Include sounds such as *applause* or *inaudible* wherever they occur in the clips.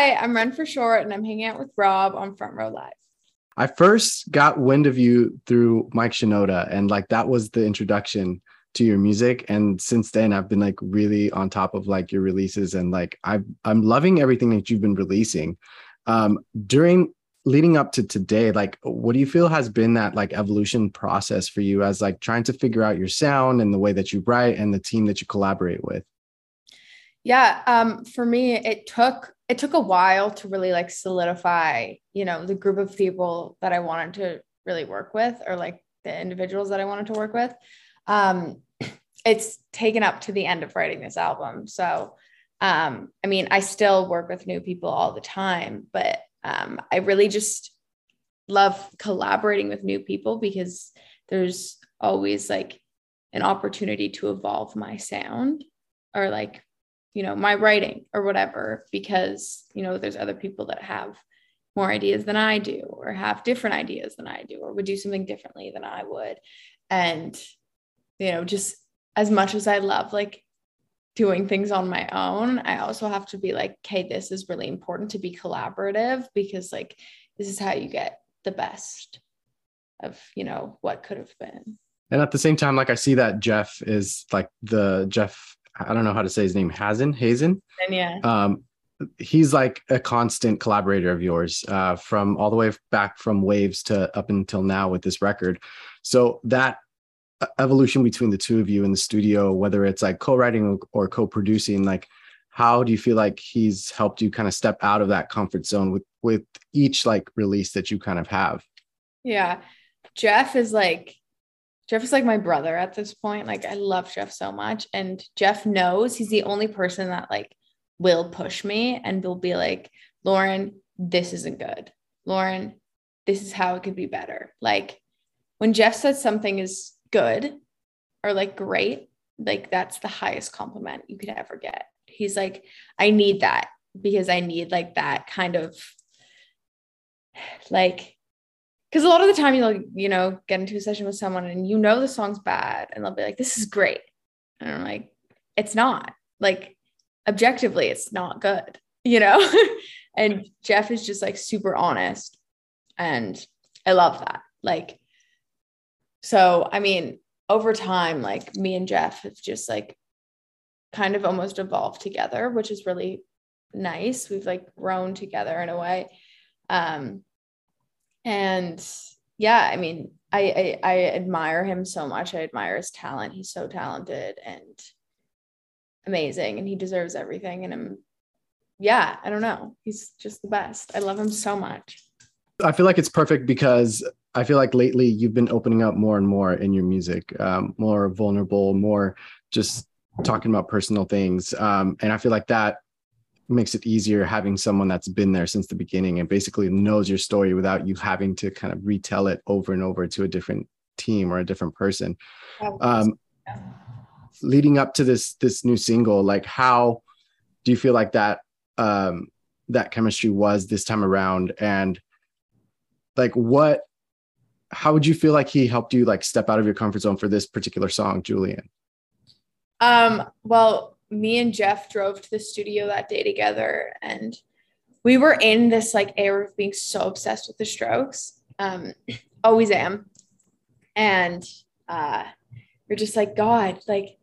Hi, I'm Ren for short, and I'm hanging out with Rob on Front Row Live. I first got wind of you through Mike Shinoda, and like that was the introduction to your music. And since then, I've been like really on top of like your releases, and like I I'm loving everything that you've been releasing. Um, during leading up to today, like what do you feel has been that like evolution process for you as like trying to figure out your sound and the way that you write and the team that you collaborate with? Yeah, um, for me, it took it took a while to really like solidify, you know, the group of people that I wanted to really work with, or like the individuals that I wanted to work with. Um, *clears throat* it's taken up to the end of writing this album, so um, I mean, I still work with new people all the time, but um, I really just love collaborating with new people because there's always like an opportunity to evolve my sound or like you know my writing or whatever because you know there's other people that have more ideas than I do or have different ideas than I do or would do something differently than I would. And you know just as much as I love like doing things on my own I also have to be like okay this is really important to be collaborative because like this is how you get the best of you know what could have been. And at the same time like I see that Jeff is like the Jeff I don't know how to say his name, Hazen, Hazen. And yeah. Um, he's like a constant collaborator of yours uh, from all the way back from waves to up until now with this record so that evolution between the two of you in the studio whether it's like co-writing or co-producing like how do you feel like he's helped you kind of step out of that comfort zone with with each like release that you kind of have yeah jeff is like Jeff is like my brother at this point. Like I love Jeff so much. And Jeff knows he's the only person that like will push me and will be like, Lauren, this isn't good. Lauren, this is how it could be better. Like when Jeff says something is good or like great, like that's the highest compliment you could ever get. He's like, I need that because I need like that kind of like because a lot of the time you'll you know get into a session with someone and you know the song's bad and they'll be like this is great. And i'm like it's not. Like objectively it's not good you know? *laughs* And jeff is just like super honest and i love that. Like so i mean over time like me and jeff have just like kind of almost evolved together which is really nice. We've like grown together in a way. Um and yeah i mean I, I, I admire him so much. I admire his talent. He's so talented and amazing and he deserves everything. And i'm yeah i don't know. He's just the best. I love him so much. I feel like it's perfect because i feel like lately you've been opening up more and more in your music um, more vulnerable more just talking about personal things. Um, and i feel like that makes it easier having someone that's been there since the beginning and basically knows your story without you having to kind of retell it over and over to a different team or a different person. Um, leading up to this this new single like how do you feel like that um that chemistry was this time around? And like what how would you feel like he helped you like step out of your comfort zone for this particular song julian? Um well me and Jeff drove to the studio that day together and we were in this like era of being so obsessed with the strokes. Um, always am. And uh we're just like, God, like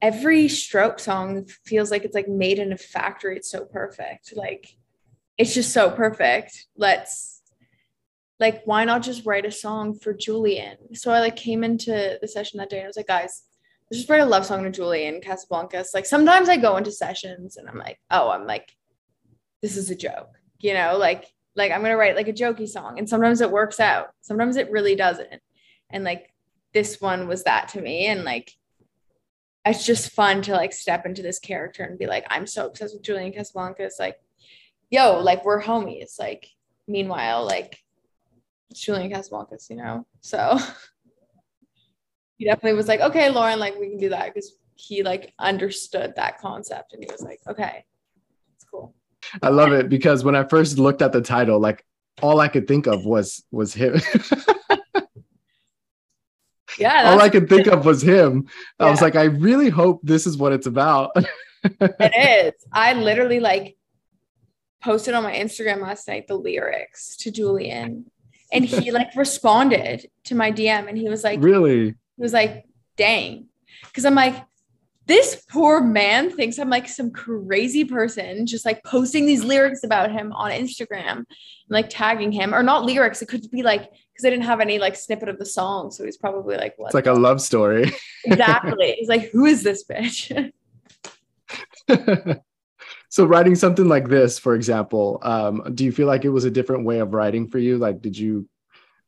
every stroke song feels like it's like made in a factory. It's so perfect. Like it's just so perfect. Let's like why not just write a song for Julian? So I like came into the session that day and I was like, guys, just write a love song to Julie Julian Casablancas. Like sometimes I go into sessions and I'm like, oh, I'm like, this is a joke, you know, like like I'm gonna write like a jokey song. And sometimes it works out. Sometimes it really doesn't. And like this one was that to me. And like it's just fun to like step into this character and be like, I'm so obsessed with Julian Casablancas. Like, yo, like we're homies. Like, meanwhile, like it's Julian Casablancas, you know? So *laughs* he definitely was like, okay, Lauren, like we can do that because he like understood that concept and he was like, okay, it's cool. I love it because when I first looked at the title, like all I could think of was was him. *laughs* yeah. All I could think of was him. Yeah. I was like, I really hope this is what it's about. *laughs* it is. I literally like posted on my Instagram last night the lyrics to Julian. And he like responded to my DM and he was like, Really? He was like, dang. Cause I'm like, this poor man thinks I'm like some crazy person, just like posting these lyrics about him on Instagram and like tagging him, or not lyrics. It could be like because I didn't have any like snippet of the song, so he's probably like, "What?" It's like a love story. *laughs* exactly. He's like, "Who is this bitch?" *laughs* so writing something like this, for example, um, do you feel like it was a different way of writing for you? Like, did you,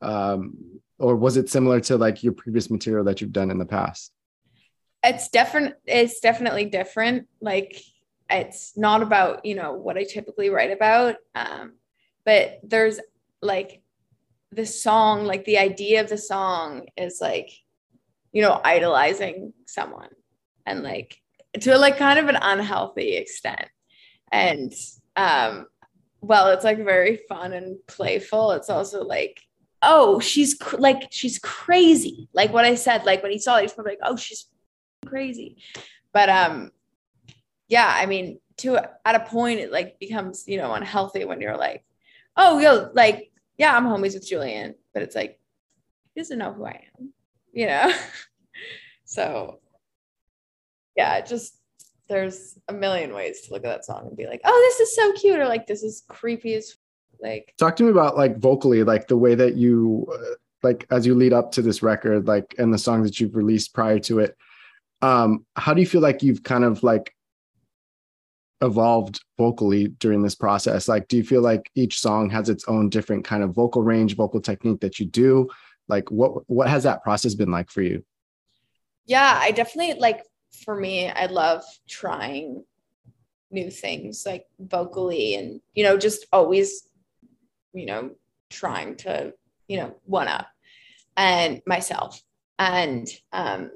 um, or was it similar to like your previous material that you've done in the past? it's different it's definitely different like it's not about you know what i typically write about um but there's like the song like the idea of the song is like you know idolizing someone and like to like kind of an unhealthy extent and um well it's like very fun and playful it's also like oh she's cr- like she's crazy like what i said like when he saw it he's probably like oh she's crazy. But um yeah, I mean, to at a point it like becomes, you know, unhealthy when you're like, oh, yo, like, yeah, I'm homies with Julian, but it's like, he doesn't know who I am, you know? *laughs* so yeah, just there's a million ways to look at that song and be like, oh, this is so cute, or like this is creepy as like talk to me about like vocally, like the way that you uh, like as you lead up to this record, like and the songs that you've released prior to it um how do you feel like you've kind of like evolved vocally during this process? Like do you feel like each song has its own different kind of vocal range vocal technique that you do? Like what what has that process been like for you? Yeah i definitely like for me i love trying new things like vocally and you know just always you know trying to you know one up and myself. And um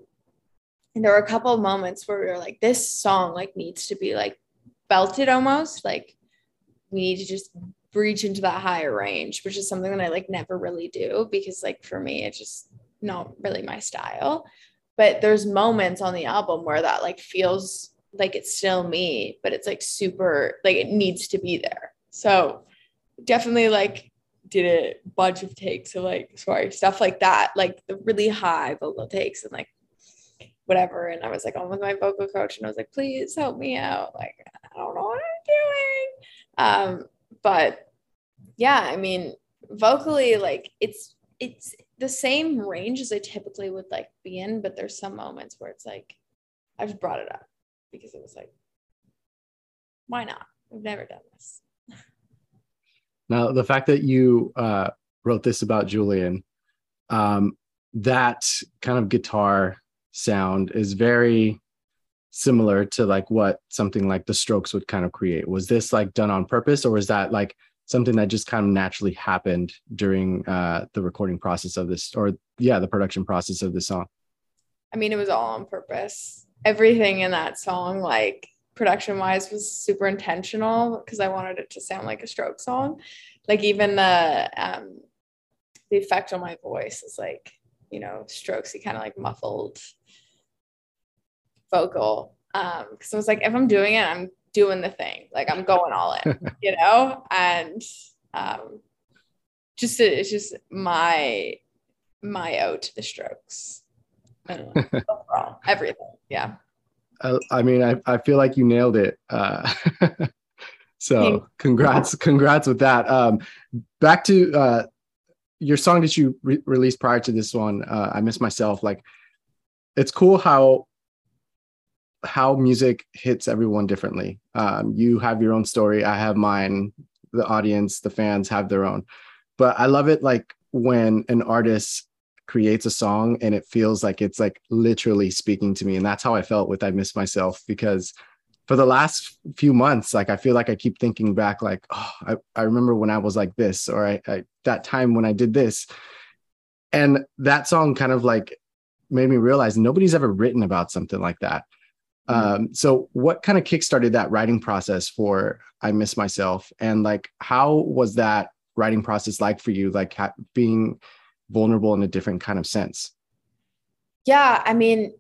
and there were a couple of moments where we were like this song like needs to be like belted almost. Like we need to just breach into that higher range which is something that i like never really do because like for me it's just not really my style. But there's moments on the album where that like feels like it's still me but it's like super like it needs to be there. So definitely like did a bunch of takes of like sorry stuff like that like the really high vocal takes and like whatever. And I was like on with my vocal coach and I was like, please help me out. Like, I don't know what I'm doing. Um, but yeah, I mean, vocally, like it's it's the same range as I typically would like be in, but there's some moments where it's like I just brought it up because it was like, why not? We've never done this. Now, the fact that you uh, wrote this about Julian, um, that kind of guitar sound is very similar to like what something like the strokes would kind of create. Was this like done on purpose or was that like something that just kind of naturally happened during uh the recording process of this or yeah the production process of the song? I mean it was all on purpose. Everything in that song like production wise was super intentional because i wanted it to sound like a stroke song. Like even the um the effect on my voice is like you know strokes he kind of like muffled vocal um because I was like if I'm doing it I'm doing the thing. Like I'm going all in *laughs* you know? And um just it's just my my ode to the strokes. *laughs* Overall everything yeah I, I mean I, I feel like you nailed it uh *laughs* so congrats congrats with that um back to uh your song that you re- released prior to this one uh i miss myself like it's cool how how music hits everyone differently. Um, you have your own story. I have mine. The audience, the fans have their own. But I love it like when an artist creates a song and it feels like it's like literally speaking to me. And that's how I felt with I Miss Myself because for the last few months, like I feel like I keep thinking back, like, oh, I, I remember when I was like this, or I, I that time when I did this. And that song kind of like made me realize nobody's ever written about something like that. Mm-hmm. Um, so what kind of kickstarted that writing process for I Miss Myself? And like, how was that writing process like for you, like ha- being vulnerable in a different kind of sense? Yeah, I mean,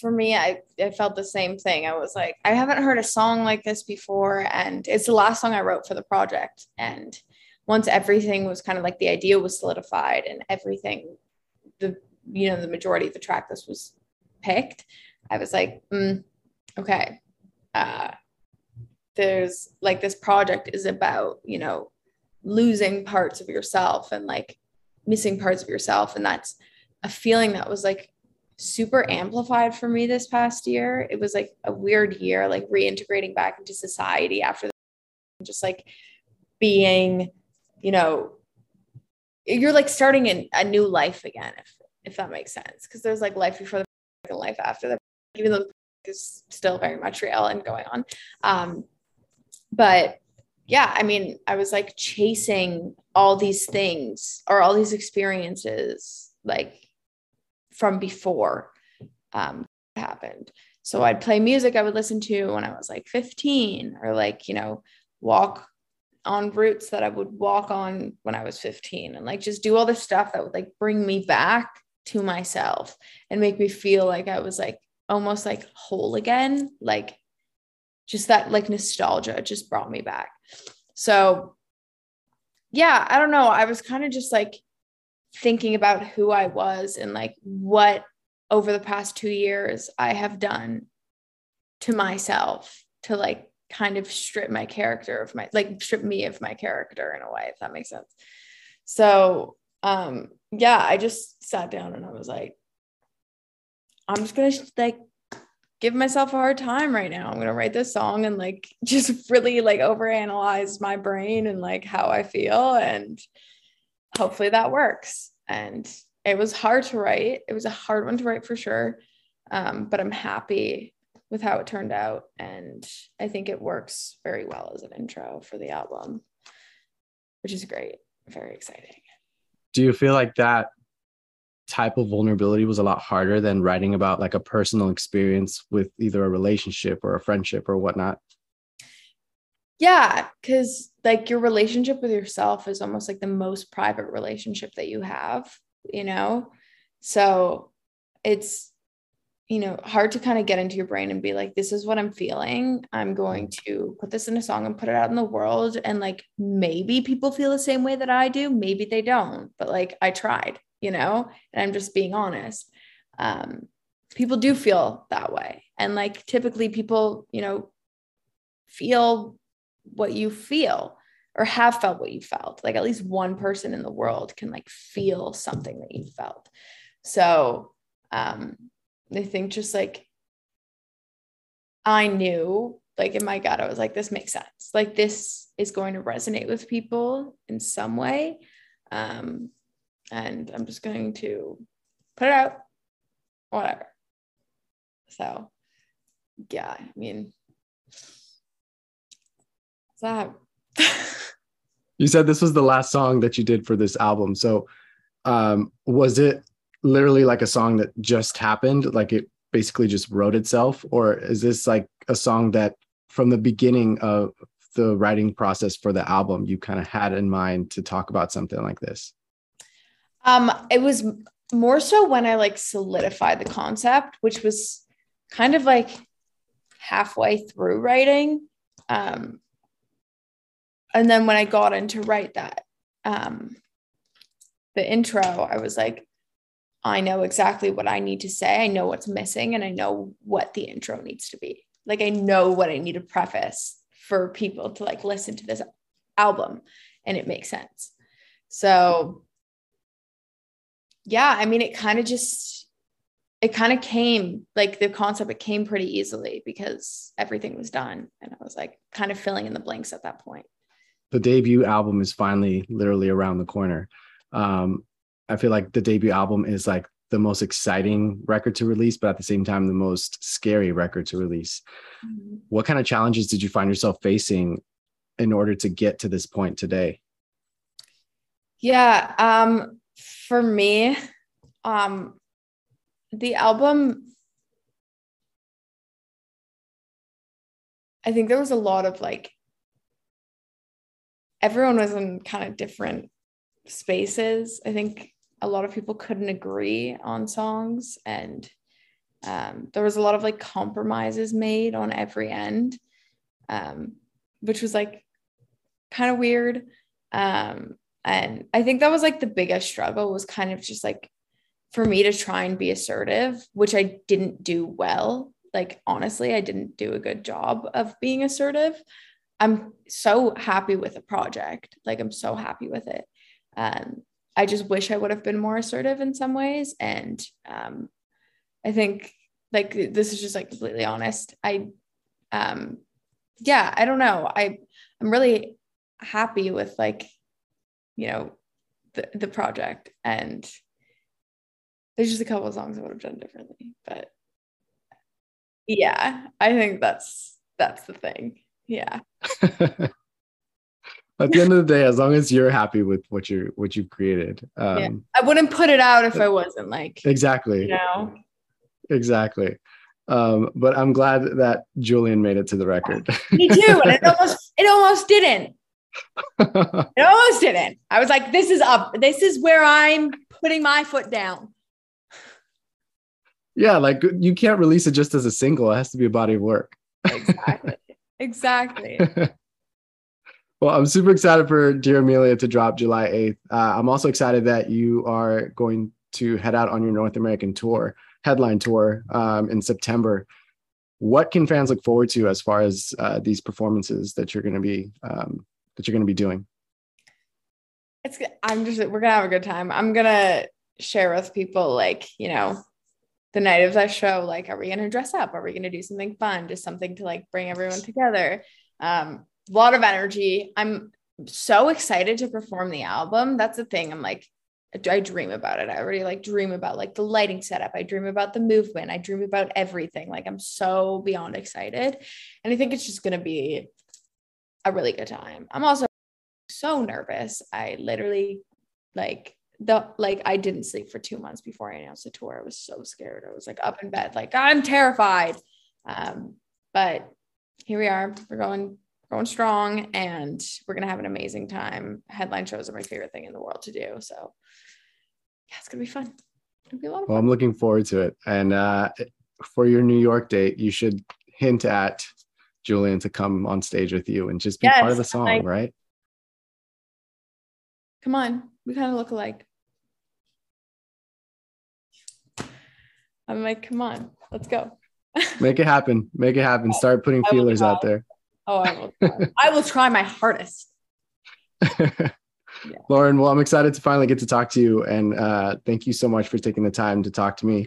for me, I, I felt the same thing. I was like, I haven't heard a song like this before. And it's the last song I wrote for the project. And once everything was kind of like the idea was solidified and everything, the, you know, the majority of the track list was picked, I was like, mm, okay. Uh, there's like this project is about, you know, losing parts of yourself and like missing parts of yourself. And that's a feeling that was like super amplified for me this past year. It was like a weird year, like reintegrating back into society after the, just like being, you know, you're like starting in a new life again, if if that makes sense. Because there's like life before the *laughs* and life after the, *laughs* even though *laughs* is still very much real and going on. Um, but yeah, I mean, I was like chasing all these things or all these experiences, like from before um, happened. So I'd play music I would listen to when I was like 15, or like, you know, walk on routes that I would walk on when I was 15, and like just do all this stuff that would like bring me back to myself and make me feel like I was like almost like whole again. Like just that like nostalgia just brought me back. So yeah, I don't know. I was kind of just like thinking about who I was and like what over the past two years I have done to myself to like kind of strip my character of my like strip me of my character in a way if that makes sense so um yeah i just sat down and i was like i'm just gonna like give myself a hard time right now i'm gonna write this song and like *laughs* just really like overanalyze my brain and like how i feel and hopefully that works. And it was hard to write. It was a hard one to write for sure. Um, but I'm happy with how it turned out. And I think it works very well as an intro for the album, which is great. Very exciting. Do you feel like that type of vulnerability was a lot harder than writing about like a personal experience with either a relationship or a friendship or whatnot? Yeah, because like your relationship with yourself is almost like the most private relationship that you have, you know? So it's, you know, hard to kind of get into your brain and be like, this is what I'm feeling. I'm going mm. to put this in a song and put it out in the world. And like maybe people feel the same way that I do. Maybe they don't, but like I tried, you know, and I'm just being honest. Um, people do feel that way. And like typically people, you know, feel what you feel or have felt what you felt. Like at least one person in the world can like feel something that you felt. So um I think just like I knew like in my gut, I was like, this makes sense. Like this is going to resonate with people in some way. Um, and I'm just going to put it out, whatever. So yeah, I mean, that? *laughs* you said this was the last song that you did for this album. So um, was it literally like a song that just happened? Like it basically just wrote itself? Or is this like a song that from the beginning of the writing process for the album you kind of had in mind to talk about something like this? Um, it was more so when I like solidified the concept, which was kind of like halfway through writing. Um, and then when I got in to write that, um, the intro, I was like, I know exactly what I need to say. I know what's missing and I know what the intro needs to be. Like I know what I need to preface for people to like listen to this album and it makes sense. So yeah, I mean it kind of just it kind of came like the concept it came pretty easily because everything was done and I was like kind of filling in the blanks at that point the debut album is finally literally around the corner. Um, I feel like the debut album is like the most exciting record to release, but at the same time, the most scary record to release. Mm-hmm. What kind of challenges did you find yourself facing in order to get to this point today? Yeah, um, for me, um, the album, I think there was a lot of like everyone was in kind of different spaces. I think a lot of people couldn't agree on songs and Um, there was a lot of like compromises made on every end, um, which was like kind of weird. Um, and I think that was like the biggest struggle was kind of just like for me to try and be assertive, which I didn't do well. Like, honestly, I didn't do a good job of being assertive. I'm so happy with the project. Like, I'm so happy with it. Um, I just wish I would have been more assertive in some ways. And um, I think, like, this is just like completely honest. I, um, yeah, I don't know. I, I'm really happy with like, you know, the, the project and there's just a couple of songs I would have done differently, but yeah, I think that's that's the thing. Yeah. *laughs* At the end of the day, as long as you're happy with what you what you've created, um, yeah. I wouldn't put it out if I wasn't like exactly. You know. Exactly. Um, but I'm glad that Julian made it to the record. Me too. And it *laughs* almost it almost didn't. It almost didn't. I was like, this is up. This is where I'm putting my foot down. Yeah, like you can't release it just as a single. It has to be a body of work. Exactly. *laughs* exactly. *laughs* well, I'm super excited for Dear Amelia to drop July 8th. Uh, I'm also excited that you are going to head out on your North American tour, headline tour um, in September. What can fans look forward to as far as uh, these performances that you're going to be um, that you're going to be doing? It's I'm just we're gonna have a good time. I'm gonna share with people like you know the night of that show like are we to dress up are we going to do something fun just something to like bring everyone together um a lot of energy i'm so excited to perform the album that's the thing i'm like I dream about it. I already like dream about like the lighting setup. I dream about the movement. I dream about everything. Like I'm so beyond excited. And I think it's just going to be a really good time. I'm also so nervous. I literally like the like I didn't sleep for two months before I announced the tour. I was so scared. I was like up in bed, like I'm terrified. Um, but here we are. We're going going strong and we're gonna have an amazing time. Headline shows are my favorite thing in the world to do. So yeah, it's gonna be fun. It'll be a lot of well, fun. I'm looking forward to it. And uh, for your New York date, you should hint at Julian to come on stage with you and just be yes, part of the song, like, right? Come on, we kind of look alike. I'm like, come on, let's go. *laughs* Make it happen. Make it happen. Start putting feelers out there. Oh, I will. Try. I will try my hardest. *laughs* yeah. Lauren, well, I'm excited to finally get to talk to you. And uh, thank you so much for taking the time to talk to me.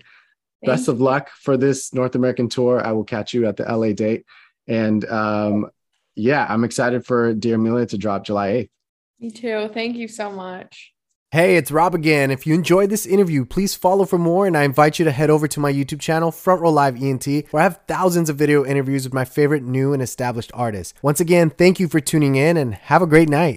Thank Best you. of luck for this North American tour. I will catch you at the LA date. And um, yeah, I'm excited for Dear Amelia to drop July 8th. Me too. Thank you so much. Hey, it's Rob again. If you enjoyed this interview, please follow for more, and I invite you to head over to my YouTube channel, Front Row Live ENT, where I have thousands of video interviews with my favorite new and established artists. Once again, thank you for tuning in, and have a great night.